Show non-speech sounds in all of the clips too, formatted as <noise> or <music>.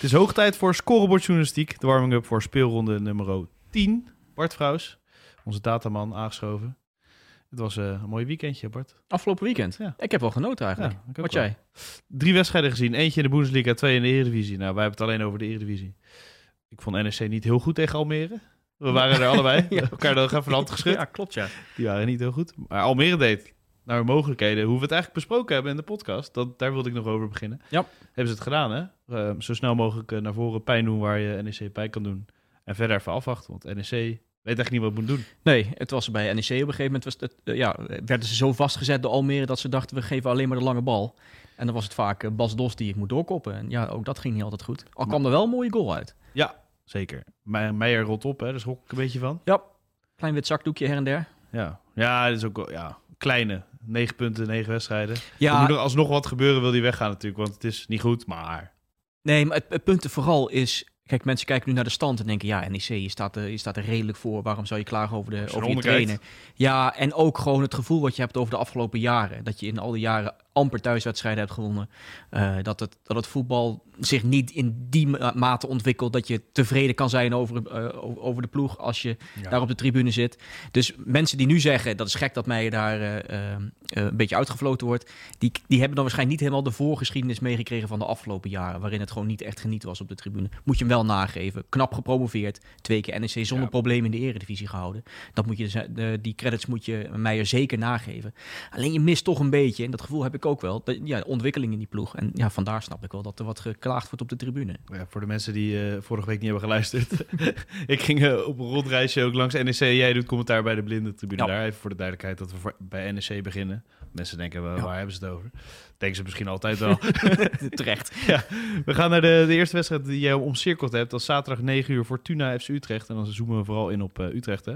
Het is hoog tijd voor scorebordjournalistiek. De warming-up voor speelronde nummer 10. Bart Vrouws, onze dataman, aangeschoven. Het was uh, een mooi weekendje, Bart. Afgelopen weekend? Ja. Ik heb wel genoten eigenlijk. Ja, Wat jij? Drie wedstrijden gezien. Eentje in de Bundesliga, twee in de Eredivisie. Nou, wij hebben het alleen over de Eredivisie. Ik vond NEC niet heel goed tegen Almere. We waren er <laughs> allebei. ja. Elkaar nog even de hand geschud. Ja, klopt ja. Die waren niet heel goed. Maar Almere deed naar mogelijkheden. Hoe we het eigenlijk besproken hebben in de podcast. Dat, daar wilde ik nog over beginnen. Ja. Hebben ze het gedaan, hè? Uh, zo snel mogelijk uh, naar voren pijn doen waar je NEC pijn kan doen. En verder even afwachten. Want NEC weet echt niet wat het moet doen. Nee, het was bij NEC op een gegeven moment... Was het, uh, ja, werden ze zo vastgezet door Almere... dat ze dachten, we geven alleen maar de lange bal. En dan was het vaak Bas Dos die het moet doorkoppen. En ja, ook dat ging niet altijd goed. Al kwam er wel een mooie goal uit. Ja, zeker. Meijer rolt op, hè? daar schrok ik een beetje van. Ja, klein wit zakdoekje her en der. Ja, ja dat is ook ja, kleine. 9 punten, 9 wedstrijden. Ja. Er moet er alsnog wat gebeuren, wil die weggaan natuurlijk. Want het is niet goed, maar... Nee, maar het, het punt vooral is... Kijk, mensen kijken nu naar de stand en denken... ja, NEC, je staat, er, je staat er redelijk voor. Waarom zou je klagen over, de, over je trainer? Ja, en ook gewoon het gevoel wat je hebt over de afgelopen jaren. Dat je in al die jaren amper thuiswedstrijden hebt gewonnen. Uh, dat, het, dat het voetbal zich niet in die mate ontwikkelt dat je tevreden kan zijn over, uh, over de ploeg als je ja. daar op de tribune zit. Dus mensen die nu zeggen dat is gek dat mij daar uh, een beetje uitgefloten wordt, die, die hebben dan waarschijnlijk niet helemaal de voorgeschiedenis meegekregen van de afgelopen jaren, waarin het gewoon niet echt genieten was op de tribune. Moet je hem wel nageven. Knap gepromoveerd, twee keer NEC zonder ja. probleem in de eredivisie gehouden. Dat moet je, de, die credits moet je mij er zeker nageven. Alleen je mist toch een beetje, en dat gevoel heb ik ook wel, de, ja, ontwikkeling in die ploeg. En ja, vandaar snap ik wel dat er wat geklaagd wordt op de tribune. Ja, voor de mensen die uh, vorige week niet hebben geluisterd. <laughs> ik ging uh, op een rondreisje ook langs NEC. Jij doet commentaar bij de blinde tribune. Ja. Daar even voor de duidelijkheid dat we voor, bij NEC beginnen. Mensen denken, wel, ja. waar hebben ze het over? Denken ze misschien altijd wel. <laughs> <laughs> Terecht. Ja, we gaan naar de, de eerste wedstrijd die jij omcirkeld hebt. Dat is zaterdag 9 uur Fortuna FC Utrecht. En dan zoomen we vooral in op uh, Utrecht, hè?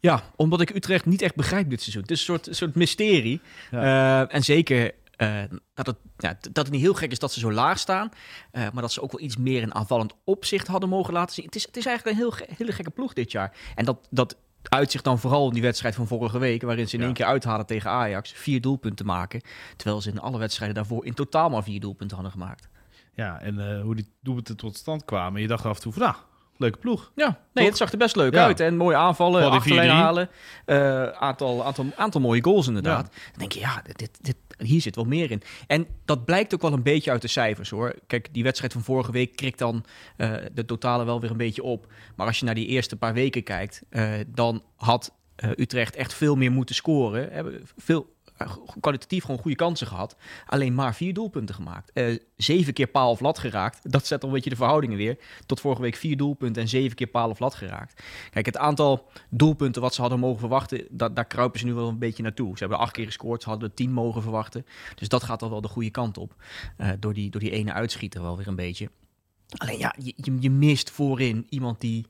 Ja, omdat ik Utrecht niet echt begrijp dit seizoen. Het is een soort, soort mysterie. Ja. Uh, en zeker uh, dat, het, ja, dat het niet heel gek is dat ze zo laag staan. Uh, maar dat ze ook wel iets meer een aanvallend opzicht hadden mogen laten zien. Het is, het is eigenlijk een heel hele gekke ploeg dit jaar. En dat, dat uitzicht dan vooral in die wedstrijd van vorige week... waarin ze in ja. één keer uithalen tegen Ajax. Vier doelpunten maken. Terwijl ze in alle wedstrijden daarvoor in totaal maar vier doelpunten hadden gemaakt. Ja, en uh, hoe die doelpunten tot stand kwamen. Je dacht af en toe van... Nou, leuke ploeg. Ja, nee, het zag er best leuk ja. uit. En mooie aanvallen, achterlijn halen. Uh, aantal, aantal, aantal mooie goals inderdaad. Ja. Dan denk je, ja, dit, dit, hier zit wel meer in. En dat blijkt ook wel een beetje uit de cijfers hoor. Kijk, die wedstrijd van vorige week krikt dan uh, de totale wel weer een beetje op. Maar als je naar die eerste paar weken kijkt, uh, dan had Utrecht echt veel meer moeten scoren. Veel kwalitatief gewoon goede kansen gehad. Alleen maar vier doelpunten gemaakt. Uh, zeven keer paal of lat geraakt. <laughs> Dat zet al een beetje de verhoudingen weer. Tot vorige week vier doelpunten en zeven keer paal of lat geraakt. Kijk, het aantal doelpunten wat ze hadden mogen verwachten, daar kruipen ze nu wel een beetje naartoe. Ze hebben acht keer gescoord, ze hadden tien mogen verwachten. Dus dat gaat al wel de goede kant op. Uh, door, die, door die ene uitschieter wel weer een beetje. Alleen ja, je, je mist voorin iemand die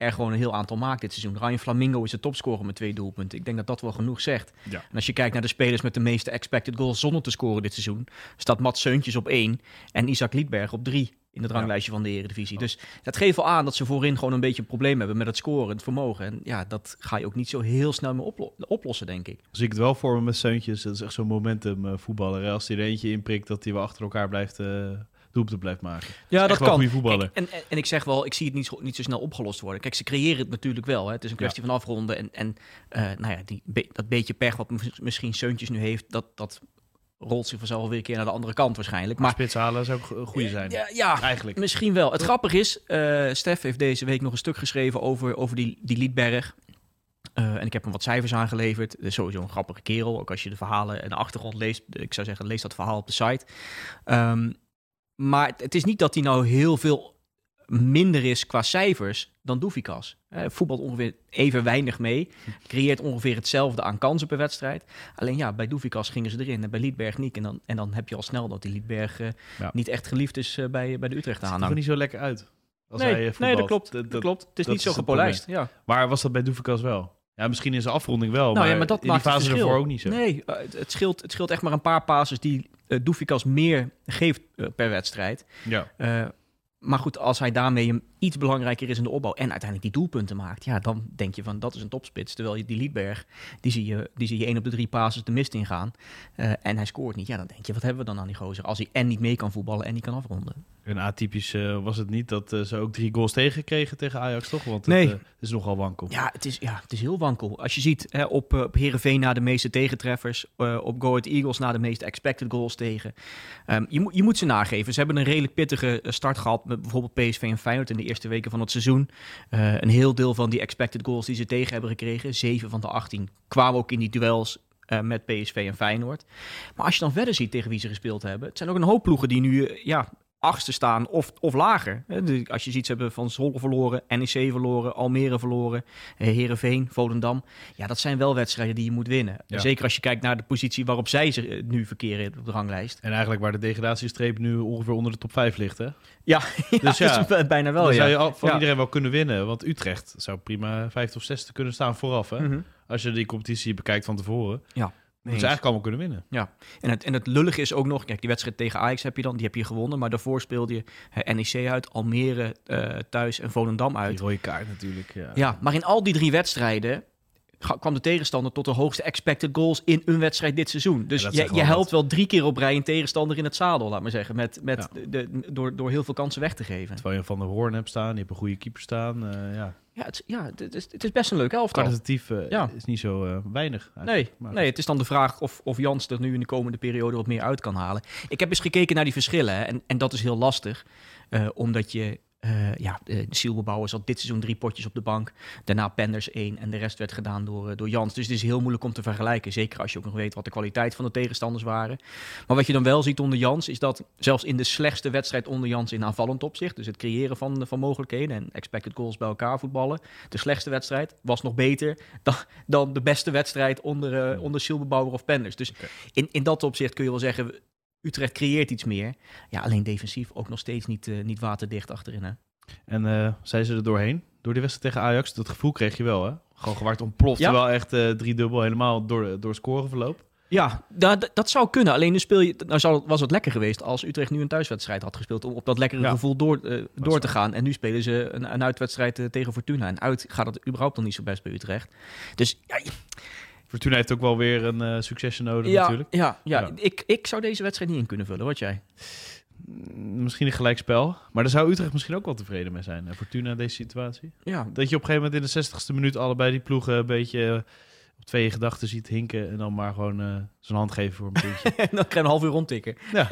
er gewoon een heel aantal maakt dit seizoen. Ryan Flamingo is de topscorer met twee doelpunten. Ik denk dat dat wel genoeg zegt. Ja. En als je kijkt naar de spelers met de meeste expected goals zonder te scoren dit seizoen, staat Mats Seuntjes op één en Isaac Liedberg op drie in het ranglijstje ja. van de Eredivisie. Dus dat geeft wel aan dat ze voorin gewoon een beetje een probleem hebben met het scoren, het vermogen. En ja, dat ga je ook niet zo heel snel meer oplo oplossen, denk ik. Zie ik het wel voor me met Seuntjes. Dat is echt zo'n momentum uh, voetballer. Als hij er eentje inprikt, dat hij wel achter elkaar blijft... Uh doelpunten blijft maken. Ja, dat, dat kan. En, en, en, ik zeg wel, ik zie het niet zo, niet zo snel opgelost worden. Kijk, ze creëren het natuurlijk wel. Hè. Het is een kwestie ja. van afronden. En, en uh, nou ja, die, be, dat beetje pech wat misschien Seuntjes nu heeft, dat, dat rolt zich vanzelf weer een keer naar de andere kant waarschijnlijk. Maar, maar spits halen zou ook goede zijn. Ja, ja, eigenlijk. Misschien wel. Het grappige is, uh, Stef heeft deze week nog een stuk geschreven over, over die, die Liedberg. Uh, en ik heb hem wat cijfers aangeleverd. Het is sowieso een grappige kerel. Ook als je de verhalen en de achtergrond leest. Ik zou zeggen, lees dat verhaal op de site. Um, maar het is niet dat hij nou heel veel minder is qua cijfers dan Doefikas. Uh, voetbalt ongeveer even weinig mee. Creëert ongeveer hetzelfde aan kansen per wedstrijd. Alleen ja, bij Doefikas gingen ze erin en bij Liedberg niet. En dan, en dan heb je al snel dat die Liedberg uh, ja. niet echt geliefd is uh, bij, bij de Utrecht aan. Het ziet er niet zo lekker uit. Als nee, hij nee, dat klopt. Dat, klopt. Het is niet zo gepolijst. Ja. Maar was dat bij Doefikas wel? Ja, misschien in zijn afronding wel, nou, maar, ja, maar dat in die fase ervoor ook niet zo. Nee, het, scheelt, het scheelt echt maar een paar passes die uh, Doefikas meer geeft per wedstrijd. Ja. Maar goed, als hij daarmee iets belangrijker is in de opbouw en uiteindelijk die doelpunten maakt, ja, dan denk je van dat is een topspits. Terwijl je die Liedberg, die zie je, die zie je één op de drie passes de mist ingaan uh, en hij scoort niet. Ja, dan denk je, wat hebben we dan aan die gozer als hij en niet mee kan voetballen en niet kan afronden. En atypisch uh, was het niet dat uh, ze ook drie goals tegenkregen tegen Ajax, toch? Want nee. het is nogal wankel. Ja, het is, ja, het is heel wankel. Als je ziet hè, op, op Heerenveen na de meeste tegentreffers, op Go Ahead Eagles na de meeste expected goals tegen. Um, je, moet je moet ze nageven. Ze hebben een redelijk pittige start gehad met bijvoorbeeld PSV en Feyenoord in de eerste weken van het seizoen. Uh, een heel deel van die expected goals die ze tegen hebben gekregen, 7 van de 18, kwamen ook in die duels uh, met PSV en Feyenoord. Maar als je dan verder ziet tegen wie ze gespeeld hebben, het zijn ook een hoop ploegen die nu uh, ja, achtste staan of, of lager. Als je ziet, ze hebben Van Zwolle verloren, NEC verloren, Almere verloren, Herenveen, Volendam. Ja, dat zijn wel wedstrijden die je moet winnen. Zeker als je kijkt naar de positie waarop zij ze eh, nu verkeren op de ranglijst. En eigenlijk waar de degradatiestreep nu ongeveer onder de top 5 ligt, hè? Ja, <laughs> dus ja, bijna wel. Dan ja. zou je van iedereen wel kunnen winnen. Want Utrecht zou prima vijfde of zesde kunnen staan vooraf, hè? Mhm. Als je die competitie bekijkt van tevoren. Ja. Nee, ze eigenlijk allemaal kunnen winnen. Ja, en het, en het lullige is ook nog, kijk, die wedstrijd tegen Ajax heb je dan, die heb je gewonnen, maar daarvoor speelde je NEC uit, Almere uh, thuis en Volendam uit. Die rode kaart natuurlijk, ja. Ja, maar in al die drie wedstrijden kwam de tegenstander tot de hoogste expected goals in een wedstrijd dit seizoen. Dus je, je helpt wel drie keer op rij een tegenstander in het zadel, laat maar zeggen, met, met de, door, door heel veel kansen weg te geven. Terwijl je Van der Hoorn hebt staan, je hebt een goede keeper staan, uh, ja. Ja, het, ja het, is, het is best een leuk elftal. Kwalitatief uh, ja. is niet zo uh, weinig. Nee, nee, het is dan de vraag of, of Jans er nu in de komende periode wat meer uit kan halen. Ik heb eens gekeken naar die verschillen hè, en, en dat is heel lastig. Omdat je uh, ja, de Sielbebouwer zat dit seizoen drie potjes op de bank. Daarna Penders één en de rest werd gedaan door, door Jans. Dus het is heel moeilijk om te vergelijken. Zeker als je ook nog weet wat de kwaliteit van de tegenstanders waren. Maar wat je dan wel ziet onder Jans is dat zelfs in de slechtste wedstrijd onder Jans in aanvallend opzicht. Dus het creëren van, van mogelijkheden en expected goals bij elkaar voetballen. De slechtste wedstrijd was nog beter dan, dan de beste wedstrijd onder, uh, onder Sielbebouwer of Penders. Dus okay. in, in dat opzicht kun je wel zeggen Utrecht creëert iets meer. Ja, alleen defensief ook nog steeds niet, uh, niet waterdicht achterin. Hè? En uh, zijn ze er doorheen? Door die wedstrijd tegen Ajax? Dat gevoel kreeg je wel, hè? Gewoon gewaard ontploft. Ja. Wel echt uh, drie dubbel helemaal door, door scoreverloop. Ja, dat, dat zou kunnen. Alleen nu speel je. Nou zou, was het lekker geweest als Utrecht nu een thuiswedstrijd had gespeeld. Om op dat lekkere ja. gevoel door, uh, door te gaan. En nu spelen ze een, een uitwedstrijd tegen Fortuna. En uit gaat het überhaupt nog niet zo best bij Utrecht. Dus ja. Fortuna heeft ook wel weer een uh, succesje nodig ja, natuurlijk. Ja, ja, ja. Ik, ik zou deze wedstrijd niet in kunnen vullen. Wat jij? Mm, misschien een gelijkspel. Maar daar zou Utrecht misschien ook wel tevreden mee zijn. Fortuna in deze situatie. Ja. Dat je op een gegeven moment in de 60ste minuut allebei die ploegen een beetje op twee gedachten ziet hinken. En dan maar gewoon uh, zijn hand geven voor een puntje. <laughs> en dan krijg je een half uur rondtikken. Ja.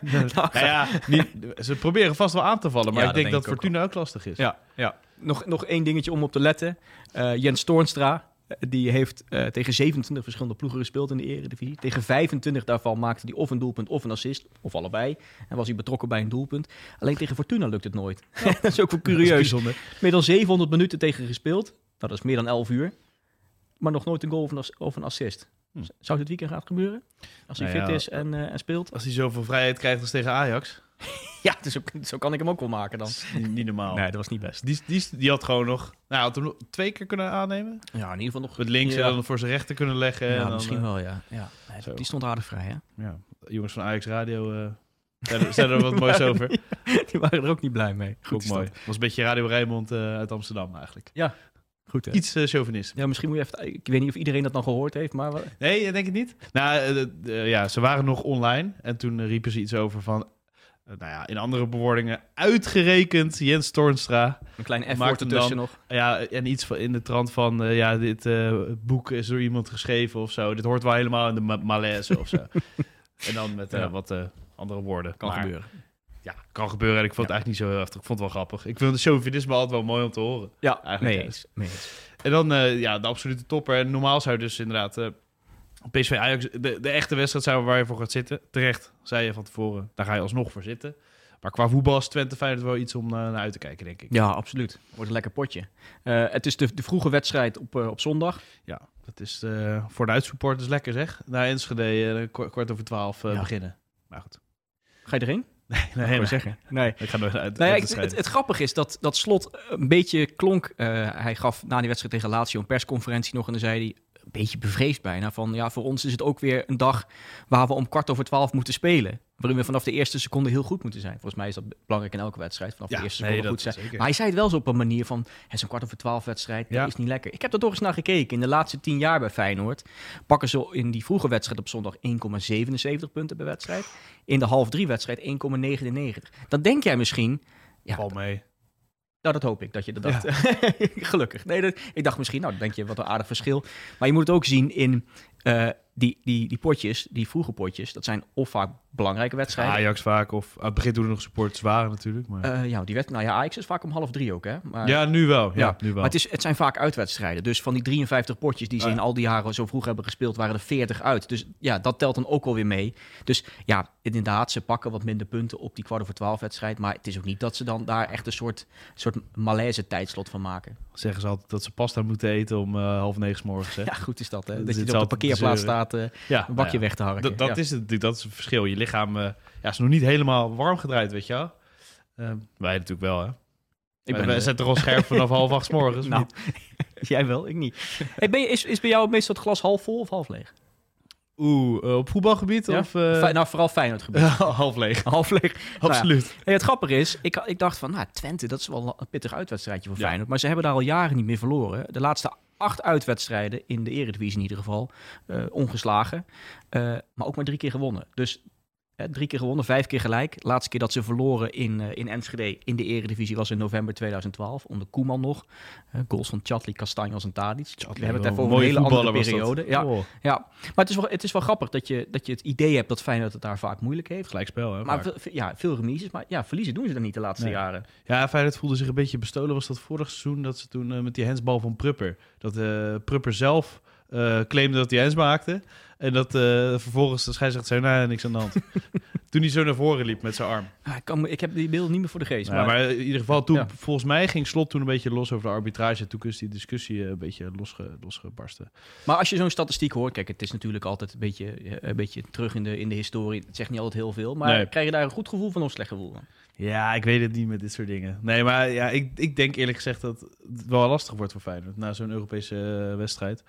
<laughs> nou, ja, niet, ze proberen vast wel aan te vallen. Maar ja, ik denk dat, dat Fortuna ook, ook, lastig is. Ja, ja. Nog, nog één dingetje om op te letten. Uh, Jens Toornstra, die heeft uh, tegen 27 verschillende ploegen gespeeld in de Eredivisie. Tegen 25 daarvan maakte hij of een doelpunt of een assist, of allebei. En was hij betrokken bij een doelpunt. Alleen tegen Fortuna lukt het nooit. Ja. <laughs> dat is ook wel curieus. Meer dan 700 minuten tegen gespeeld. Nou, dat is meer dan 11 uur. Maar nog nooit een goal of een, of een assist. Hm. Zou dit weekend gaan gebeuren? Als hij nou fit is en, uh, en speelt? Als hij zoveel vrijheid krijgt als tegen Ajax. <laughs> ja, dus zo, zo, kan ik hem ook wel maken dan. Niet, niet, normaal. Nee, dat was niet best. Die, die, die had gewoon nog... Nou, had hem twee keer kunnen aannemen. Ja, in ieder geval nog... Met links ja. en dan voor zijn rechter kunnen leggen. Ja, en dan, misschien uh, wel, ja. ja. Nee, die stond aardig vrij, hè? Ja. Jongens van Ajax Radio... Uh, zijn er wat <laughs> moois over. die waren er ook niet blij mee. Goed mooi. Het was een beetje Radio Rijnmond uh, uit Amsterdam eigenlijk. Ja, Goed, hè? Iets uh, chauvinist. Ja, misschien moet je even... Ik weet niet of iedereen dat dan gehoord heeft, maar... Nee, ik denk het niet. Nou, uh, uh, ja, ze waren nog online. En toen riepen ze iets over van... nou ja, in andere bewoordingen... Uitgerekend Jens Toornstra. Een klein F-woord ertussen nog. Ja, en iets van, in de trant van... ja, dit boek is door iemand geschreven of zo. Dit hoort wel helemaal in de ma malaise of zo. <laughs> en dan met ja. wat andere woorden. Kan maar, gebeuren ja, kan gebeuren. En ik vond het eigenlijk niet zo heel heftig. Ik vond het wel grappig. Ik vind de chauvinisme altijd wel mooi om te horen. Ja, eigenlijk. Eens. Mee eens. En dan ja, de absolute topper. En normaal zou je dus inderdaad... PSV Ajax, de, de echte wedstrijd zijn waar je voor gaat zitten. Terecht, zei je van tevoren. Daar ga je alsnog voor zitten. Maar qua voetbal is Twente Feyenoord wel iets om uh, naar uit te kijken, denk ik. Ja, absoluut. Wordt een lekker potje. Uh, het is de, de vroege wedstrijd op, uh, op zondag. Ja, dat is voor de uitsupporters lekker zeg. Naar Enschede kwart over twaalf ja. beginnen. Maar goed. Ga je erin? <laughs> Nee, nee, nee. zeggen. Nee. Ik ga nooit uit. Nou het, het, grappige is dat, dat Slot een beetje klonk. Hij gaf na die wedstrijd tegen Lazio een persconferentie nog en dan zei hij een beetje bevreesd bijna. Van ja, voor ons is het ook weer een dag waar we om kwart over twaalf moeten spelen. Waarin we vanaf de eerste seconde heel goed moeten zijn. Volgens mij is dat belangrijk in elke wedstrijd. Vanaf de eerste seconde goed zijn. Maar hij zei het wel zo op een manier van... Het is een kwart over twaalf wedstrijd, ja. dat is niet lekker. Ik heb er toch eens naar gekeken. In de laatste tien jaar bij Feyenoord... pakken ze in die vroege wedstrijd op zondag 1,77 punten per wedstrijd. In de half drie wedstrijd 1,99. Dan denk jij misschien... Ja, Val mee. Nou, dat hoop ik dat je dat dacht. <laughs> Gelukkig. Nee, dat, ik dacht misschien, nou, dan denk je wat een aardig verschil. Maar je moet het ook zien in uh, die, die, die potjes, die vroege potjes, dat zijn of vaak belangrijke wedstrijden. Ajax vaak, of aan het begin toen er nog supporters waren natuurlijk. Maar... Uh, ja, die wet, nou ja, Ajax is vaak om half drie ook, hè? Maar, ja, nu wel. Ja, nu wel. Maar het, is, het zijn vaak uitwedstrijden. Dus van die 53 potjes die ze in al die jaren zo vroeg hebben gespeeld, waren er 40 uit. Dus ja, dat telt dan ook alweer mee. Dus ja, inderdaad, ze pakken wat minder punten op die kwart over twaalf wedstrijd. Maar het is ook niet dat ze dan daar echt een soort, soort malaise tijdslot van maken. Zeggen ze altijd dat ze pasta moeten eten om uh, half negen morgens. Hè? Ja, goed is dat, hè? Dat, je op de parkeerplaats staat, uh, ja, een bakje nou weg te harken. Dat, is het, dat is het verschil. Je lichaam uh, ja, is nog niet helemaal warm gedraaid, weet je wel. wij natuurlijk wel, hè? Ik ben, wij zijn toch al scherp vanaf half acht morgens, <laughs> nou, <laughs> Jij wel, ik niet. Hey, ben je, is, is bij jou meestal het glas half vol of half leeg? Oeh, op voetbalgebied? Ja? Of, uh... nou, vooral Feyenoord gebied. <laughs> half leeg. Half leeg. Absoluut. Nou ja. het grappige is, ik, ik dacht van, nou, Twente, dat is wel een pittig uitwedstrijdje voor Feyenoord. Maar ze hebben daar al jaren niet meer verloren. De laatste acht uitwedstrijden in de Eredivisie in ieder geval. Uh, ongeslagen. maar ook maar drie keer gewonnen. Dus drie keer gewonnen, vijf keer gelijk. laatste keer dat ze verloren in, uh, in Enschede in de eredivisie was in november 2012. Onder Koeman nog. Uh, goals van Chatli, Castanjos en Tadic. We hebben het even over een hele andere periode. Ja, oh. ja, maar het is, wel, het is wel grappig dat je, dat je het idee hebt dat Feyenoord het daar vaak moeilijk heeft. Gelijkspel, hè? Maar ja, veel remises. Maar ja, verliezen doen ze dan niet de laatste jaren. Ja, Feyenoord voelde zich een beetje bestolen. Was dat vorig seizoen dat ze toen uh, met die hensbal van Prupper. Dat Prupper zelf claimde dat hij hens maakte. En dat uh, vervolgens de scheidsrechter zei, nou, niks aan de hand. <laughs> toen hij zo naar voren liep met zijn arm. Ah, ik, kan, ik heb die beelden niet meer voor de geest. maar... maar... in ieder geval, toen, volgens mij ging Slot toen een beetje los over de arbitrage. Toen is die discussie eh, een beetje losge, losgebarsten. Maar als je zo'n statistiek hoort, kijk, het is natuurlijk altijd een beetje, eh, een beetje terug in de, in de historie. Het zegt niet altijd heel veel. Maar krijg je daar een goed gevoel van of een slecht gevoel van? Ja, ik weet het niet met dit soort dingen. Nee, maar ja, ik, ik denk eerlijk gezegd dat het wel lastig wordt voor Feyenoord na zo'n Europese wedstrijd.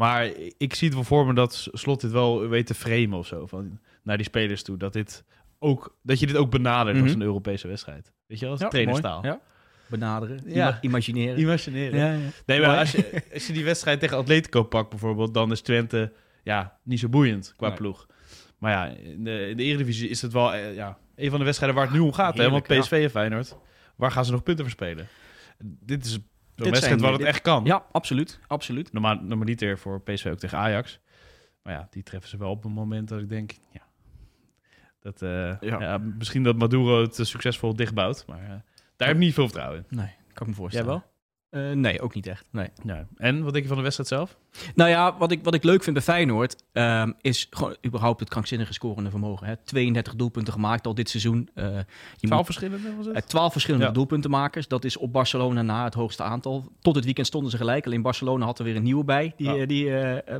Maar ik zie het wel voor me dat Slot dit wel weet te framen of zo. Van, naar die spelers toe. Dat, dit ook, dat je dit ook benadert als mhm. een Europese wedstrijd. Weet je wel, als ja, trainerstaal. Ja. Benaderen, ja. imagineren. Imagineren. Ja, ja. Nee, maar als je, als je die wedstrijd tegen Atletico pakt bijvoorbeeld, dan is Twente ja, niet zo boeiend qua ploeg. Maar ja, in de, in de Eredivisie is het wel eh, ja, een van de wedstrijden waar het nu om gaat. hè? Want PSV en Feyenoord, waar gaan ze nog punten verspelen? Dit is Zo'n wedstrijd wat het echt kan. Ja, absoluut. absoluut. Normaal, normaliter voor PSV ook tegen Ajax. Maar ja, die treffen ze wel op een moment dat ik denk... Ja, dat, uh, ja. misschien dat Maduro het succesvol dichtbouwt. Maar uh, daar heb ik niet veel vertrouwen in. Nee, kan ik me voorstellen. Jij wel? Uh, nee, ook niet echt. Nee. Ja. En wat denk je van de wedstrijd zelf? Nou ja, wat ik, wat ik leuk vind bij Feyenoord um, is gewoon überhaupt het krankzinnige scorende vermogen. Hè. 32 doelpunten gemaakt al dit seizoen. Uh, je 12 verschillende was het? Uh, 12 verschillende ja. doelpuntenmakers. Dat is op Barcelona na het hoogste aantal. Tot het weekend stonden ze gelijk. Alleen Barcelona had er weer een nieuwe bij die, ja. die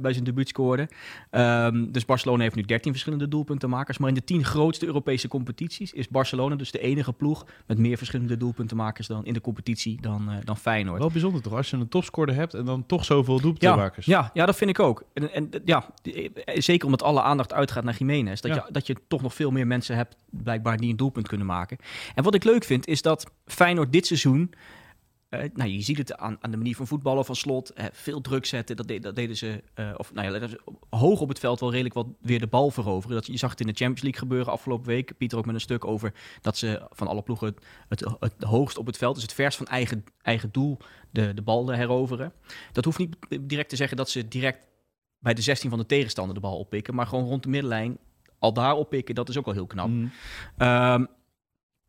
bij zijn debuut scoorde. Um, dus Barcelona heeft nu 13 verschillende doelpuntenmakers. Maar in de 10 grootste Europese competities is Barcelona dus de enige ploeg met meer verschillende doelpuntenmakers dan in de competitie dan, dan Feyenoord. Wel bijzonder toch, als je een topscorer hebt en dan toch zoveel doelpuntenmakers. Ja, ja, ja, dat vind ik ook. En, en ja, zeker omdat alle aandacht uitgaat naar Jiménez. Dat, je, dat je toch nog veel meer mensen hebt blijkbaar die een doelpunt kunnen maken. En wat ik leuk vind is dat Feyenoord dit seizoen uh, nou, je ziet het aan, aan, de manier van voetballen van slot. Uh, veel druk zetten. Dat, dat deden ze. Uh, of nou ja, hoog op het veld wel redelijk wat weer de bal veroveren. Dat, je zag het in de Champions League gebeuren afgelopen week. Pieter ook met een stuk over dat ze van alle ploegen het, het, het hoogst op het veld, dus het vers van eigen, eigen doel, de, de bal heroveren. Dat hoeft niet direct te zeggen dat ze direct bij de 16 van de tegenstander de bal oppikken. Maar gewoon rond de middenlijn al daar oppikken, dat is ook al heel knap. Mm. Um,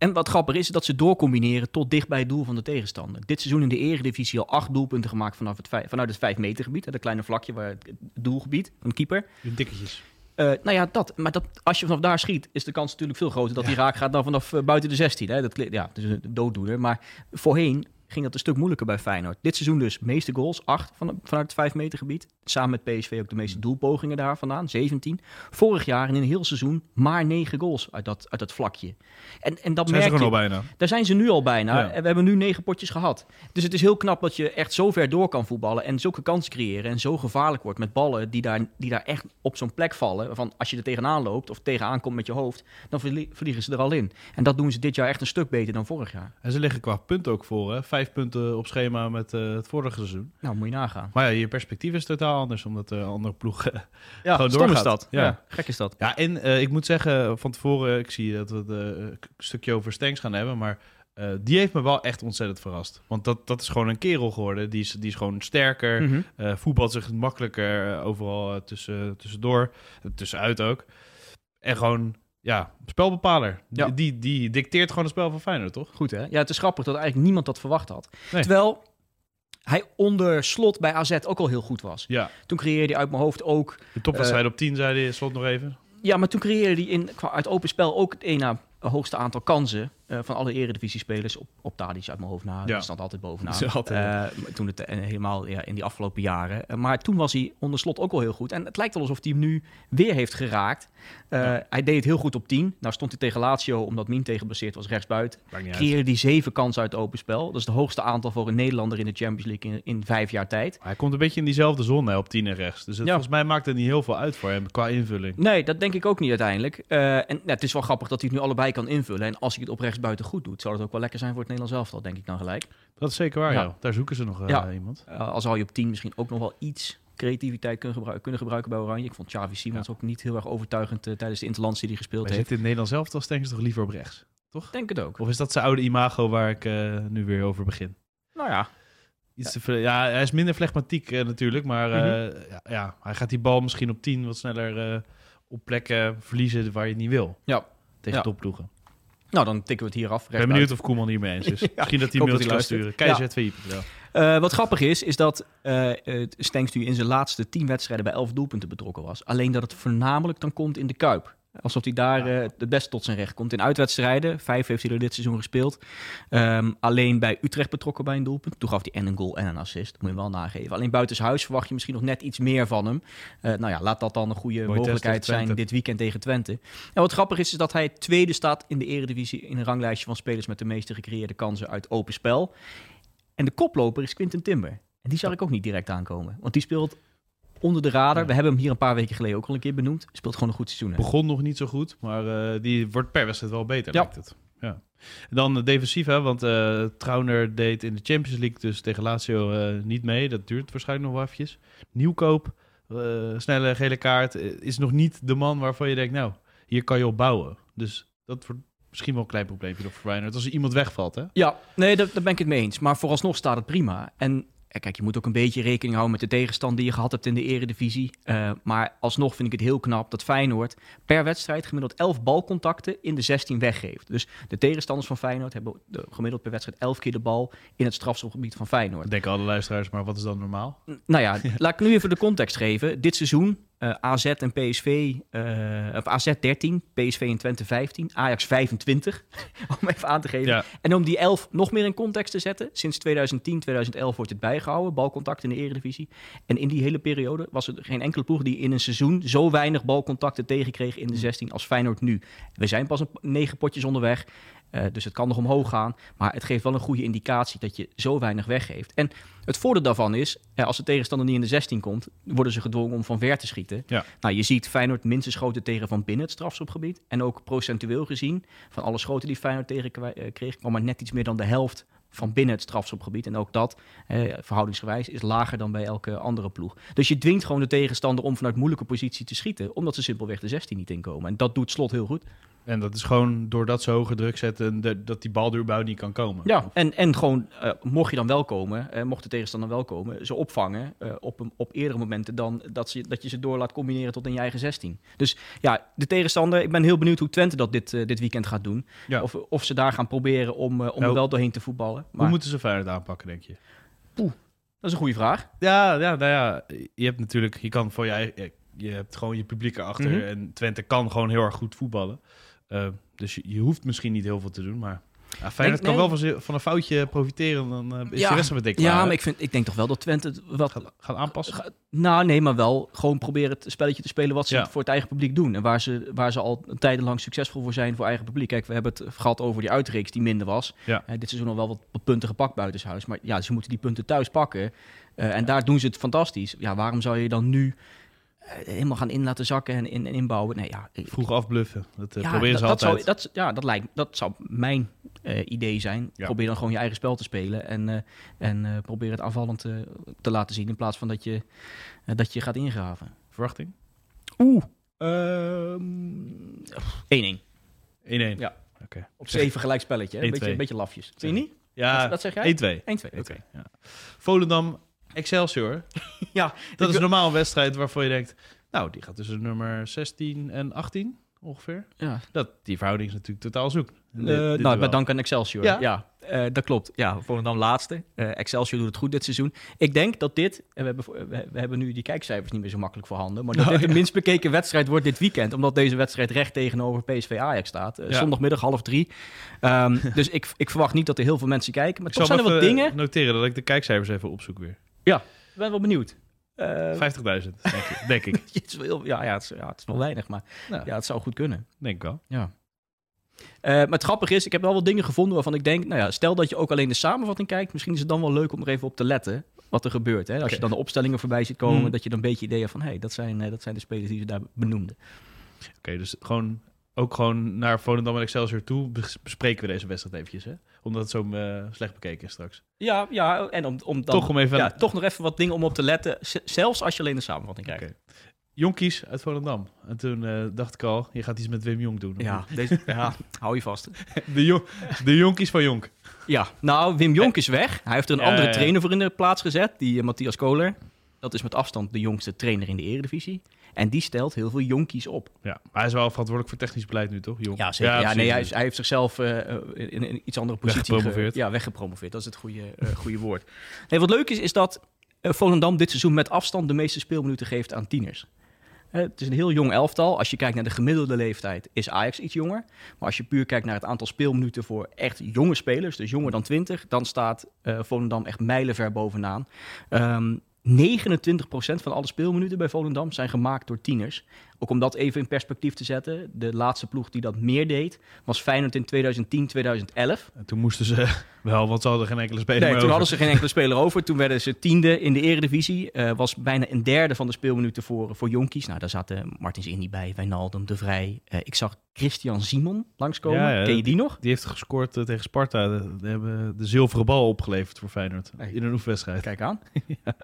en wat grappig is, dat ze doorcombineren tot dicht bij het doel van de tegenstander. Dit seizoen in de eredivisie al acht doelpunten gemaakt vanaf het vijf, vanuit het 5 meter gebied. Dat kleine vlakje, waar het doelgebied van de keeper. De dikketjes. Uh, nou ja, dat. Maar dat, als je vanaf daar schiet, is de kans natuurlijk veel groter dat hij raak gaat dan vanaf uh, buiten de 16. Hè? Dat, ja, dat is een dooddoener. Maar voorheen ging dat een stuk moeilijker bij Feyenoord. Dit seizoen dus meeste goals, acht van, vanuit het 5 meter gebied. samen met PSV ook de meeste doelpogingen daar vandaan, 17. Vorig jaar in een heel seizoen maar 9 goals uit dat, uit dat vlakje. En, en dat zijn merk ze je, al bijna. Daar zijn ze nu al bijna. En we hebben nu negen potjes gehad. Dus het is heel knap dat je echt zo ver door kan voetballen en zulke kansen creëren en zo gevaarlijk wordt met ballen die daar, die daar echt op zo'n plek vallen. Van als je er tegenaan loopt of tegenaan komt met je hoofd, dan vliegen ze er al in. En dat doen ze dit jaar echt een stuk beter dan vorig jaar. En ze liggen qua punten ook voor. Hè? Vijf punten op schema met uh, het vorige seizoen. Nou, moet je nagaan. Maar ja, je perspectief is totaal anders, omdat de andere ploeg <laughs> ja, gewoon doorgaat. Is dat. Ja. ja. gek is dat. Ja, en uh, ik moet zeggen, van tevoren, ik zie dat we het een stukje over Stenks gaan hebben, maar uh, die heeft me wel echt ontzettend verrast. Want dat, dat is gewoon een kerel geworden. Die is, die is gewoon sterker. Mm -hmm. voetbalt zich makkelijker overal tussen, tussendoor. Tussenuit ook. En gewoon ja, spelbepaler. Ja. Die, die dicteert gewoon het spel van Feyenoord, toch? Goed, hè? Ja, het is grappig dat eigenlijk niemand dat verwacht had. Nee. Terwijl hij onder slot bij AZ ook al heel goed was. Ja. Toen creëerde hij uit mijn hoofd ook... De topwedstrijd uh, op 10, zei hij slot nog even. Ja, maar toen creëerde hij in, uit open spel ook het ene hoogste aantal kansen uh, van alle eredivisiespelers op, op Tadic uit mijn hoofd na. Ja. Die stond altijd bovenaan. Altijd. Uh, toen het uh, helemaal ja, in die afgelopen jaren. maar toen was hij onder slot ook al heel goed. En het lijkt wel alsof hij hem nu weer heeft geraakt. Ja. Hij deed het heel goed op 10. Nou stond hij tegen Lazio, omdat Mien tegengeblesseerd was, rechtsbuiten. Creëerde die zeven kansen uit open spel. Dat is het hoogste aantal voor een Nederlander in de Champions League in, in vijf jaar tijd. Hij komt een beetje in diezelfde zone hè, op 10 en rechts. Dus het, volgens mij maakt het niet heel veel uit voor hem qua invulling. Nee, dat denk ik ook niet uiteindelijk. en nou, het is wel grappig dat hij het nu allebei kan invullen. En als hij het op rechtsbuiten goed doet, zou het ook wel lekker zijn voor het Nederlands elftal, denk ik dan gelijk. Dat is zeker waar, ja. Daar zoeken ze nog uh, ja. iemand. Uh, al zou je op 10 misschien ook nog wel iets creativiteit kunnen, gebruiken, kunnen gebruiken bij Oranje. Ik vond Xavi Simons ja. ook niet heel erg overtuigend uh, tijdens de interlands die hij gespeeld Wij heeft. Zit in het Nederlands elftal denken ze toch liever op rechts, toch? Denk het ook. Of is dat zijn oude imago waar ik nu weer over begin? Nou ja, Iets te, ja, hij is minder flegmatiek natuurlijk, maar uh, -hmm. ja, ja, hij gaat die bal misschien op 10 wat sneller uh, op plekken verliezen waar je het niet wil. Ja. Tegen ja. topploegen. Nou, dan tikken we het hier af. Ik ben benieuwd of Koeman hiermee eens is. <laughs> ja, Misschien dat hij een mailtje kan sturen. KZVI. Ja. Uh, wat grappig is, is dat uh, Stenks nu in zijn laatste tien wedstrijden bij elf doelpunten betrokken was. Alleen dat het voornamelijk dan komt in de Kuip. Alsof hij daar uh, het best tot zijn recht komt. In uitwedstrijden, vijf heeft hij er dit seizoen gespeeld. Um, alleen bij Utrecht betrokken bij een doelpunt. Toen gaf hij en een goal en een assist. Dat moet je wel nageven. Alleen buitenshuis verwacht je misschien nog net iets meer van hem. Uh, nou ja, laat dat dan een goede Mooi mogelijkheid zijn dit weekend tegen Twente. En wat grappig is, is dat hij tweede staat in de eredivisie... in een ranglijstje van spelers met de meeste gecreëerde kansen uit open spel. En de koploper is Quinten Timber. En die zag ik ook niet direct aankomen. Want die speelt onder de radar. Ja. We hebben hem hier een paar weken geleden ook al een keer benoemd. Speelt gewoon een goed seizoen. Hè? Begon nog niet zo goed, maar uh, die wordt per wedstrijd wel beter, ja. lijkt het. Ja. En dan uh, defensief, hè, want uh, Trauner deed in de Champions League dus tegen Lazio niet mee. Dat duurt waarschijnlijk nog wel eventjes. Nieuwkoop, snelle gele kaart, is nog niet de man waarvan je denkt, nou, hier kan je op bouwen. Dus dat wordt misschien wel een klein probleempje voor Feyenoord als er iemand wegvalt, hè? Ja, nee, daar, daar ben ik het mee eens. Maar vooralsnog staat het prima. En Kijk, je moet ook een beetje rekening houden met de tegenstand die je gehad hebt in de eredivisie. Uh, maar alsnog vind ik het heel knap dat Feyenoord per wedstrijd gemiddeld 11 balcontacten in de 16 weggeeft. Dus de tegenstanders van Feyenoord hebben gemiddeld per wedstrijd 11 keer de bal in het strafschopgebied van Feyenoord. Denken alle luisteraars, maar wat is dan normaal? Nou ja, <laughs> laat ik nu even de context geven. Dit seizoen uh, AZ en PSV, uh, of AZ 13, PSV in Twente 15, Ajax 25, <laughs> om even aan te geven. Ja. En om die 11 nog meer in context te zetten, sinds 2010, 2011 wordt het bijgehouden, balcontact in de eredivisie. En in die hele periode was er geen enkele ploeg die in een seizoen zo weinig balcontacten tegenkreeg in de 16 als Feyenoord nu. We zijn pas een negen potjes onderweg. Uh, dus het kan nog omhoog gaan. Maar het geeft wel een goede indicatie dat je zo weinig weggeeft. En het voordeel daarvan is, uh, als de tegenstander niet in de 16 komt, worden ze gedwongen om van ver te schieten. Ja. Nou, je ziet Feyenoord minstens schoten tegen van binnen het strafschopgebied. En ook procentueel gezien, van alle schoten die Feyenoord tegen uh, kreeg, kwam maar net iets meer dan de helft van binnen het strafschopgebied. En ook dat, eh, verhoudingsgewijs, is lager dan bij elke andere ploeg. Dus je dwingt gewoon de tegenstander om vanuit moeilijke positie te schieten, omdat ze simpelweg de 16 niet inkomen. En dat doet Slot heel goed. En dat is gewoon doordat ze hoge druk zetten, de, dat die bal er überhaupt niet kan komen. Ja, en, en gewoon, uh, mocht je dan wel komen, uh, mocht de tegenstander wel komen, ze opvangen uh, op, een, op eerdere momenten dan dat, ze, dat je ze door laat combineren tot in je eigen 16. Dus ja, de tegenstander, ik ben heel benieuwd hoe Twente dat dit, dit weekend gaat doen. Ja. Of, of ze daar gaan proberen om, om nou, er wel doorheen te voetballen. Maar... Hoe moeten ze Feyenoord aanpakken, denk je? Poeh, dat is een goede vraag. Ja, ja, nou ja, je hebt natuurlijk, je kan voor je eigen, je hebt gewoon je publiek erachter mm -hmm. en Twente kan gewoon heel erg goed voetballen. Uh, dus je, je, hoeft misschien niet heel veel te doen, maar... Ja, Feyenoord kan wel van, van, een foutje profiteren, dan uh, is ja, de rest met Ja, maar ik, vind, ik denk toch wel dat Twente het wat... Gaat, gaat aanpassen? nou, nee, maar wel gewoon proberen het spelletje te spelen wat ze voor het eigen publiek doen. En waar ze, waar ze al tijdenlang succesvol voor zijn voor eigen publiek. Kijk, we hebben het gehad over die uitreeks die minder was. Ja. Uh, dit seizoen al wel wat, punten gepakt buitenshuis. Maar ja, ze moeten die punten thuis pakken. Uh, en daar doen ze het fantastisch. Ja, waarom zou je dan nu eh, helemaal gaan in laten zakken en, in, en inbouwen. Nee, ja, Vroeg afbluffen. Dat uh, proberen ze dat, altijd. Zou, dat, ja, dat, lijkt, dat zou mijn uh, idee zijn. Probeer dan gewoon je eigen spel te spelen. En, uh, en probeer het aanvallend te, te laten zien. In plaats van dat je, dat je gaat ingraven. Verwachting? Oeh. 1-1. Ehm, 1-1. Ja. Okay. Op zeven gelijk spelletje. Een beetje, een beetje lafjes. Zie je niet? Ja, dat, zeg jij? 1-2. 1-2. Oké. Ja. Volendam Excelsior. <laughs> ja. Dat is normaal een wedstrijd waarvan je denkt... Nou, die gaat tussen nummer 16 en 18 ongeveer. Ja. Dat, die verhouding is natuurlijk totaal zoek. Uh, nou, met dank aan Excelsior. Ja, ja uh, dat klopt. Ja, Volendam laatste. Uh, Excelsior doet het goed dit seizoen. Ik denk dat dit, en we hebben, we, hebben nu die kijkcijfers niet meer zo makkelijk voorhanden, maar dat oh, dit de minst bekeken wedstrijd wordt dit weekend, omdat deze wedstrijd recht tegenover PSV Ajax staat. Zondagmiddag half drie. Um, <laughs> dus ik, ik verwacht niet dat er heel veel mensen kijken, maar ik toch zijn er wat dingen. noteren dat ik de kijkcijfers even opzoek weer. Ja, ik ben wel benieuwd. Uh, 50.000, denk, denk ik. het <laughs> is wel, ja, ja, het is, ja, het is wel weinig, maar ja. ja, het zou goed kunnen. Denk ik wel. Ja. Uh, maar het grappige is, ik heb wel wat dingen gevonden waarvan ik denk, nou ja, stel dat je ook alleen de samenvatting kijkt, misschien is het dan wel leuk om er even op te letten wat er gebeurt. Hè? Als je dan de opstellingen voorbij ziet komen, hmm. dat je dan een beetje idee hebt van, hé, hey, dat, zijn, uh, dat zijn de spelers die ze daar benoemden. Oké, dus gewoon ook gewoon naar Volendam en Excelsior toe bespreken we deze wedstrijd eventjes, hè? Omdat het zo uh, slecht bekeken is straks. Ja, ja en om, om dan... Toch, om even... Ja, toch nog even wat dingen om op te letten, zelfs als je alleen de samenvatting krijgt. Okay. Jonkies uit Volendam. En toen uh, dacht ik al, je gaat iets met Wim Jong doen. Ja, deze, <laughs> ja hou je vast. De, de Jonkies van Jonk. Ja, nou, Wim Jonk is weg. Hij heeft er een andere trainer voor in de plaats gezet, die uh, Matthias Kohler. Dat is met afstand de jongste trainer in de eredivisie. En die stelt heel veel jonkies op. Ja, maar hij is wel verantwoordelijk voor technisch beleid nu, toch? Jonk. Ja, zeker. Ja, nee, hij, hij, heeft zichzelf uh, in, een iets andere positie... Weggepromoveerd. ja, weggepromoveerd. Dat is het goede, uh, goede woord. Nee, wat leuk is, is dat Volendam dit seizoen met afstand de meeste speelminuten geeft aan tieners. Het is een heel jong elftal. Als je kijkt naar de gemiddelde leeftijd, is Ajax iets jonger. Maar als je puur kijkt naar het aantal speelminuten voor echt jonge spelers, dus jonger dan 20, dan staat uh, Volendam echt mijlenver bovenaan. Um, 29% van alle speelminuten bij Volendam zijn gemaakt door tieners. Ook om dat even in perspectief te zetten. De laatste ploeg die dat meer deed, was Feyenoord in 2010, 2011. En toen moesten ze <laughs> wel, want ze hadden geen enkele speler nee, toen hadden ze geen enkele speler over. Toen werden ze tiende in de eredivisie. Uh, was bijna een derde van de speelminuten voor, voor jonkies. Nou, daar zaten Martins Indy bij, Wijnaldum, De Vrij. Uh, ik zag Christian Simon langskomen. Ja, ja, Ken je die nog? Die heeft gescoord uh, tegen Sparta. Die hebben de zilveren bal opgeleverd voor Feyenoord. In een oefenwedstrijd. Kijk aan. <laughs> ja.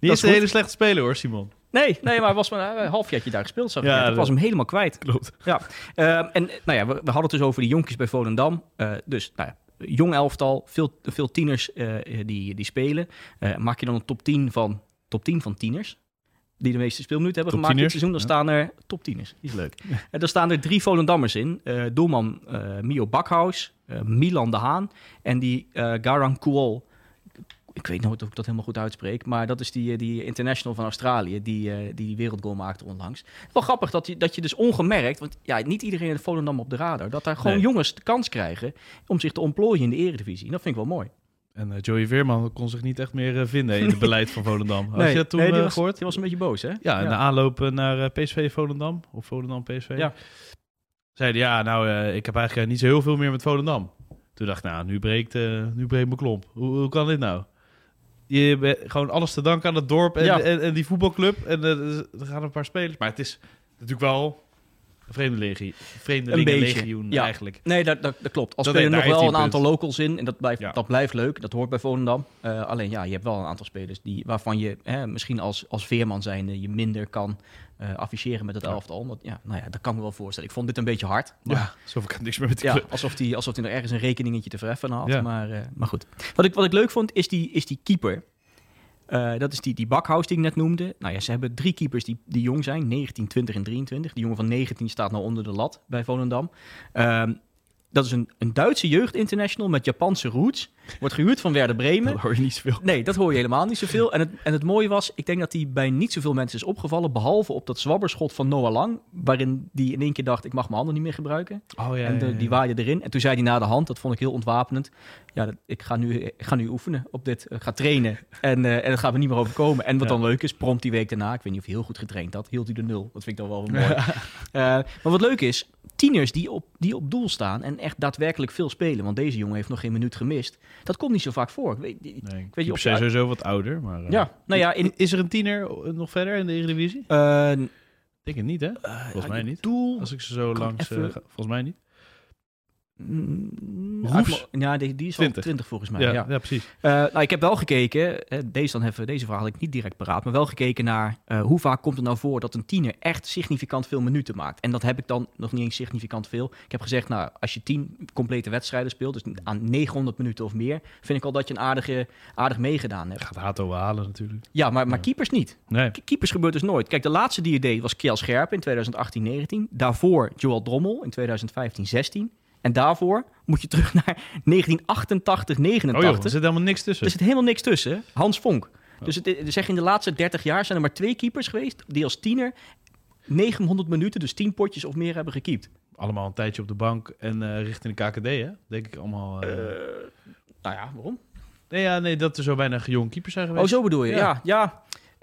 Die is, een hele slechte speler hoor, Simon. Nee, nee, maar was maar een halfjaartje daar gespeeld. Zag ja, ik was hem helemaal kwijt. Klopt. Ja. Uh, en nou ja, we, we, hadden het dus over die jonkies bij Volendam. Uh, dus nou ja, jong elftal, veel, veel tieners uh, die, die spelen. maak je dan een top 10 van, top 10 van tieners? Die de meeste speelminuten hebben gemaakt dit seizoen. Dan staan er top tieners. Die is leuk. <laughs> en dan staan er drie Volendammers in. doelman Mio Bakhaus, Milan de Haan en die Garang Kuol ik weet nooit of ik dat helemaal goed uitspreek, maar dat is die, eh, die international van Australië, die, uh, die wereldgoal maakte onlangs. Wel grappig dat je, dat je dus ongemerkt, want ja, niet iedereen in Volendam op de radar, dat daar gewoon jongens de kans krijgen om zich te ontplooien in de eredivisie. dat vind ik wel mooi. En uh, Joey Veerman kon zich niet echt meer vinden in het <laughs> beleid van Volendam. Had je dat toen nee, die was, gehoord? Die was een beetje boos, hè? Ja, in de aanloop naar PSV Volendam, of Volendam PSV. Ja. Zeiden, ja, nou, ik heb eigenlijk niet zo heel veel meer met Volendam. Toen dacht ik, nou, nu breekt, nu breekt mijn klomp. Hoe, hoe kan dit nou? Je hebt gewoon alles te danken aan het dorp en, en, en, die voetbalclub. En uh, er gaan een paar spelers. Maar het is natuurlijk wel vreemdelingenlegioen vreemdelingenlegioen ja. eigenlijk. Nee, dat, dat, dat klopt. Als spelen nog wel een aantal locals in. En dat blijft, dat blijft leuk. Dat hoort bij Volendam. Uh, alleen ja, je hebt wel een aantal spelers die, waarvan je hè, misschien als, als veerman zijnde je minder kan uh, afficheren met het elftal. Omdat, ja, nou ja, dat kan ik me wel voorstellen. Ik vond dit een beetje hard. Maar, ja, alsof ik niks meer met die ja, alsof hij alsof nog ergens een rekeningetje te verheffen had. Maar, uh, maar goed. Wat ik, wat ik leuk vond, is die, is die keeper. Uh, dat is die, die die ik net noemde. Nou ja, ze hebben drie keepers die, die jong zijn. 19, 20 en 23. Die jongen van 19 staat nou onder de lat bij Volendam. Uh, Dat is een, een Duitse jeugdinternational met Japanse roots. Wordt gehuurd van Werder Bremen. Dat hoor je niet zoveel. Nee, dat hoor je helemaal niet zoveel. En het, en het mooie was, ik denk dat hij bij niet zoveel mensen is opgevallen. Behalve op dat zwabberschot van Noah Lang. Waarin die in één keer dacht, ik mag mijn handen niet meer gebruiken. Oh, ja, en de, die waaide erin. En toen zei hij na de hand, dat vond ik heel ontwapenend. Ja, dat, ik, ga nu, ik ga nu oefenen op dit. Ik ga trainen. En, uh, en dat gaat me niet meer overkomen. En wat dan leuk is, prompt die week daarna. Ik weet niet of hij heel goed getraind had. Hield hij de nul. Dat vind ik dan wel mooi. uh, <laughs> maar wat leuk is, tieners die op, die op doel staan en echt daadwerkelijk veel spelen. Want deze jongen heeft nog geen minuut gemist. Dat komt niet zo vaak voor. Ik weet, nee, ik weet je of sowieso wat ouder. Maar, uh, ja, nou ja, in, is er een tiener nog verder in de Eredivisie? Uh, denk het niet, hè? Volgens mij niet. Doel, Als ik ze zo langs... Even... volgens mij niet. Mm, ja, die, die is 20. 20 volgens mij. Ja, ja. ja precies. Uh, nou, ik heb wel gekeken, deze, dan even, deze vraag had ik niet direct paraat, maar wel gekeken naar uh, hoe vaak komt het nou voor dat een tiener echt significant veel minuten maakt. En dat heb ik dan nog niet eens significant veel. Ik heb gezegd, nou, als je 10 complete wedstrijden speelt, dus aan 900 minuten of meer, vind ik al dat je een aardige, aardig meegedaan hebt. Gaat Hato halen natuurlijk. Ja, maar, maar keepers niet. Nee. Keepers gebeurt dus nooit. Kijk, de laatste die je deed was Kjell Scherp in 2018-19. Daarvoor Joel Drommel in 2015-16. En daarvoor moet je terug naar 1988, 89. Oh joh, er zit helemaal niks tussen. Er zit helemaal niks tussen. Hans Vonk. Dus het, zeg in de laatste 30 jaar zijn er maar twee keepers geweest die als tiener 900 minuten, dus 10 potjes of meer hebben gekiept. Allemaal een tijdje op de bank en uh, richting de KKD, hè? Denk ik allemaal. Uh... Uh, nou ja, waarom? Nee, ja, nee, dat er zo weinig jonge keepers zijn geweest. Oh, zo bedoel je? Ja, ja. ja.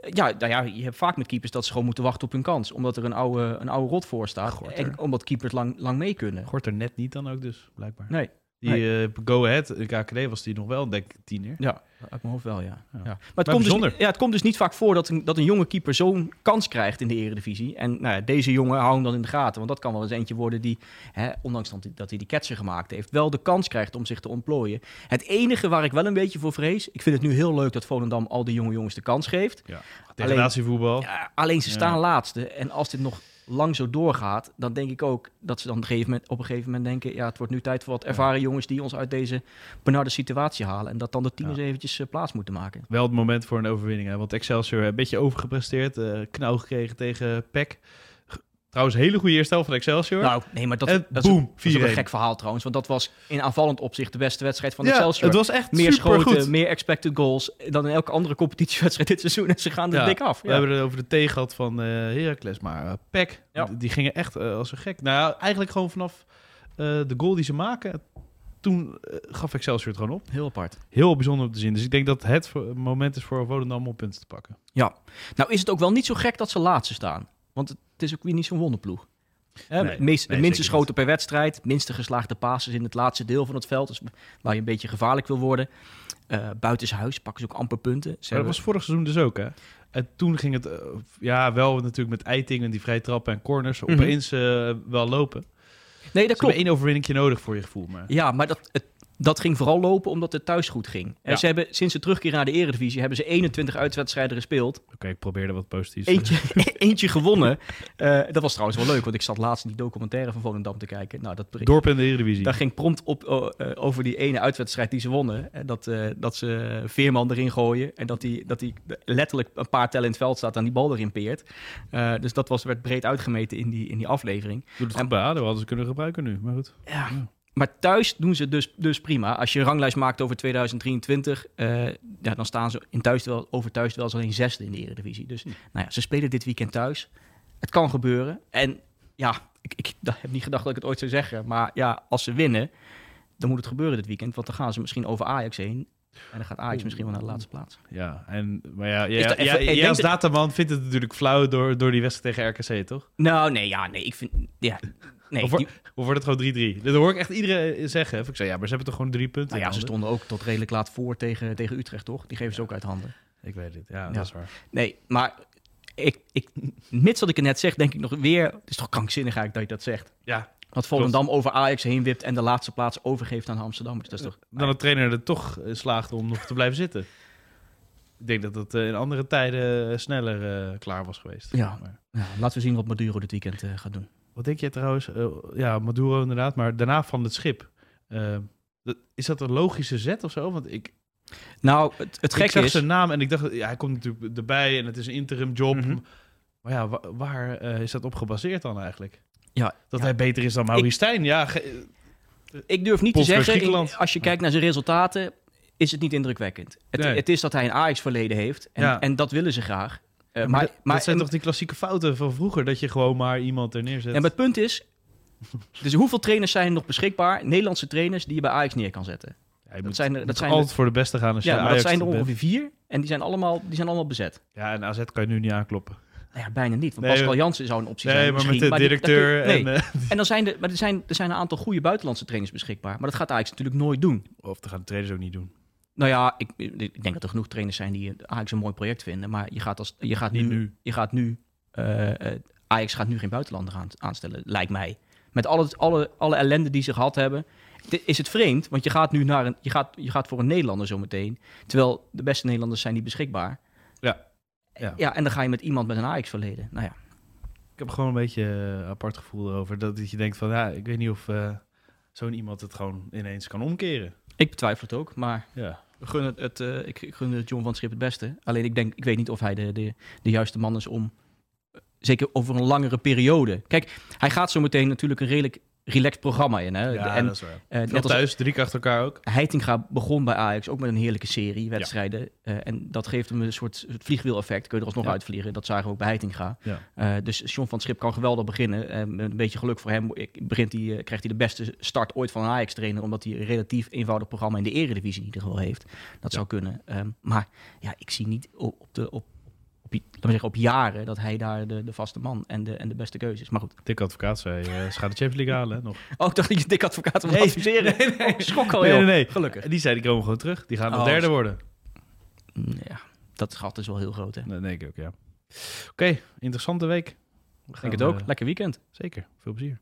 Ja, nou ja, je hebt vaak met keepers dat ze gewoon moeten wachten op hun kans. Omdat er een oude, een oude rot voor staat. En omdat keepers lang, lang mee kunnen. Gorter net niet dan ook dus, blijkbaar. Nee. Die nee. uh, Go Ahead, de KKD, was die nog wel, denk ik, tiener. Ja, uit mijn hoofd wel, ja. ja. ja. Maar, het, maar komt dus, ja, het komt dus niet vaak voor dat een, dat een jonge keeper zo'n kans krijgt in de eredivisie. En nou ja, deze jongen houden dan in de gaten. Want dat kan wel eens eentje worden die, hè, ondanks dat hij, dat hij die ketser gemaakt heeft, wel de kans krijgt om zich te ontplooien. Het enige waar ik wel een beetje voor vrees, ik vind het nu heel leuk dat Volendam al die jonge jongens de kans geeft. Ja. Alleen, ja, alleen ze staan laatste. En als dit nog lang zo doorgaat, dan denk ik ook dat ze dan op een gegeven moment, op een gegeven moment denken... ja, het wordt nu tijd voor wat ervaren jongens die ons uit deze benarde situatie halen. En dat dan de tieners ja. eventjes uh, plaats moeten maken. Wel het moment voor een overwinning, hè? want Excelsior een beetje overgepresteerd. Uh, knauw gekregen tegen PEC. Trouwens, hele goede eerste helft van Excelsior. Nou, nee, maar dat, en dat, boom, is, dat is een gek verhaal trouwens. Want dat was in aanvallend opzicht de beste wedstrijd van ja, Excelsior. het was echt Meer schoten, meer expected goals dan in elke andere competitiewedstrijd dit seizoen. En ze gaan er ja, dik af. We hebben het over de T gehad van uh, Heracles. Maar uh, PEC, Ja. die gingen echt uh, als een gek. Nou, eigenlijk gewoon vanaf de goal die ze maken... Toen gaf Excelsior het gewoon op. Heel apart. Heel bijzonder om te zien. Dus ik denk dat het moment is voor Volendam om punten te pakken. Ja. Nou is het ook wel niet zo gek dat ze laatste staan. Want het is ook weer niet zo'n wonderploeg. Nee, meest, nee, minste schoten per wedstrijd, minste geslaagde passes in het laatste deel van het veld. Dus waar je een beetje gevaarlijk wil worden. Uh, buitenshuis pakken ze ook amper punten. Ze Maar dat hebben- was vorig seizoen dus ook, hè? En toen ging het, uh, ja, wel natuurlijk met Eiting en die vrije trappen en corners Mhm. opeens uh, wel lopen. Nee, dat Ze klopt. één overwinningje nodig voor je gevoel, maar... Ja, maar dat, het, dat ging vooral lopen omdat het thuis goed ging. En Ja. ze hebben sinds de terugkeer naar de Eredivisie hebben ze 21 uitwedstrijden gespeeld. Oké, ik probeerde wat positiefs. Eentje, <laughs> eentje gewonnen. <laughs> Eh, dat was trouwens wel leuk, want ik zat laatst in die documentaire van Volendam te kijken. Nou, dat Dorp in de Eredivisie. Daar ging prompt op eh, over die ene uitwedstrijd die ze wonnen. En dat, eh, dat ze Veerman erin gooien. En dat hij dat die letterlijk een paar tellen in het veld staat en die bal erin peert. Dus dat was, werd breed uitgemeten in die, in die aflevering. Doet het goed bij ADO, hadden ze kunnen gebruiken nu. Maar goed. Ja. Maar thuis doen ze dus, dus prima. Als je een ranglijst maakt over 2023, eh, ja, dan staan ze in thuis wel, over thuis wel alleen zesde in de Eredivisie. Dus nou ja, ze spelen dit weekend thuis. Het kan gebeuren. En ja, ik, ik <laughs> heb niet gedacht dat ik het ooit zou zeggen. Maar ja, als ze winnen, dan moet het gebeuren dit weekend. Want dan gaan ze misschien over Ajax heen. En dan gaat Ajax misschien wel naar de laatste plaats. Ja, en, maar ja, ja, dat ja, als dat- dataman vindt het natuurlijk flauw door, door die wedstrijd tegen RKC, toch? Nou, nee, ja, nee, ik vind... Ja, nee, of, wordt- die- of wordt het gewoon 3-3? Dat hoor ik echt iedereen zeggen. Of ik zei, ja, maar ze hebben toch gewoon drie punten nou ja, ze stonden ook tot redelijk laat voor tegen, tegen Utrecht, toch? Die geven ze ook uit handen. Ik weet het, ja, Ja. dat is waar. Nee, maar ik, ik, mits dat ik het net zeg, denk ik nog weer... Het is toch krankzinnig eigenlijk dat je dat zegt. Ja, Dat Volendam over Ajax heen wipt en de laatste plaats overgeeft aan de Amsterdammers. Dat is toch... dan de trainer er toch slaagde om nog te blijven zitten. Ik denk dat het eh, in andere tijden eh, sneller eh, klaar was geweest. Ja. Maar- Ja, laten we zien wat Maduro dit weekend gaat doen. Wat denk je trouwens? ja, Maduro inderdaad, maar daarna van het schip. Dat- is dat een logische zet of zo? Want ik, Nou, het, het ik gekke zag is... zijn naam en ik dacht, ja, hij komt natuurlijk erbij en het is een interim job. Mhm. Maar ja, wa- waar is dat op gebaseerd dan eigenlijk? Ja, Dat ja. hij beter is dan Maurice Stijn? Ja, ge- Ik durf niet te zeggen, als je kijkt naar zijn resultaten, is het niet indrukwekkend. Het, het is dat hij een Ajax-verleden heeft en, en dat willen ze graag. Uh, maar, maar, dat zijn toch die klassieke fouten van vroeger, dat je gewoon maar iemand er neerzet. En het punt is, <laughs> dus hoeveel trainers zijn er nog beschikbaar, Nederlandse trainers, die je bij Ajax neer kan zetten? Ja, dat zijn er, dat zijn altijd voor de beste gaan. Als ja, maar dat zijn er ongeveer vier en die zijn, allemaal, die zijn allemaal bezet. Ja, en AZ kan je nu niet aankloppen. Nou ja, bijna niet. Want Pascal Jansen zou een optie nee, zijn. maar met de directeur. en, uh, en dan zijn er, maar er zijn, er zijn een aantal goede buitenlandse trainers beschikbaar. Maar dat gaat Ajax natuurlijk nooit doen. Of dat gaan de trainers ook niet doen. Nou ja, ik, ik denk dat er genoeg trainers zijn die Ajax een mooi project vinden. Maar je gaat, als, je gaat nu, nu. Je gaat nu uh, Ajax gaat nu geen buitenlander aan, aanstellen, lijkt mij. Met alle, alle, alle ellende die ze gehad hebben, is het vreemd. Want je gaat nu naar een, je gaat, je gaat voor een Nederlander zometeen. Terwijl de beste Nederlanders zijn niet beschikbaar. Ja. Ja. ja, en dan ga je met iemand met een Ajax-verleden. Nou ja. Ik heb gewoon een beetje een apart gevoel erover. Dat je denkt van, ja, ik weet niet of uh, zo'n iemand het gewoon ineens kan omkeren. Ik betwijfel het ook, maar ja. gun het, het uh, ik, gun het John van Schip het beste. Alleen ik denk, ik weet niet of hij de, de, de juiste man is om, zeker over een langere periode. Kijk, hij gaat zo meteen natuurlijk een redelijk relaxed programma in. Hè? Ja, en, dat is waar. Uh, net thuis, drie keer achter elkaar ook. Heitinga begon bij Ajax ook met een heerlijke serie wedstrijden. Ja. Uh, en dat geeft hem een soort vliegwiel-effect. Kun je er alsnog ja. uitvliegen. Dat zagen we ook bij Heitinga. Ja. Uh, dus John van Schip kan geweldig beginnen. een beetje geluk voor hem begint hij, krijgt hij de beste start ooit van een Ajax-trainer. Omdat hij een relatief eenvoudig programma in de eredivisie in ieder geval heeft. Dat zou kunnen. Um, maar ja, ik zie niet op, de, op we zeggen, op jaren dat hij daar de, de vaste man en de, en de beste keuze is. Maar goed. Dik Advocaat zei, uh, ze gaan de Champions League halen nog. Oh, ik dacht dat je Dik Advocaat wil nee, adviseren. Nee, nee. Oh, schok al nee, nee, nee, Gelukkig. Die zei, die komen gewoon terug. Die gaan nog oh, derde worden. Ja, dat gat is wel heel groot, hè? Dat denk ik ook, ja. Oké, okay, interessante week. We denk het ook. Uh, Lekker weekend. Zeker. Veel plezier.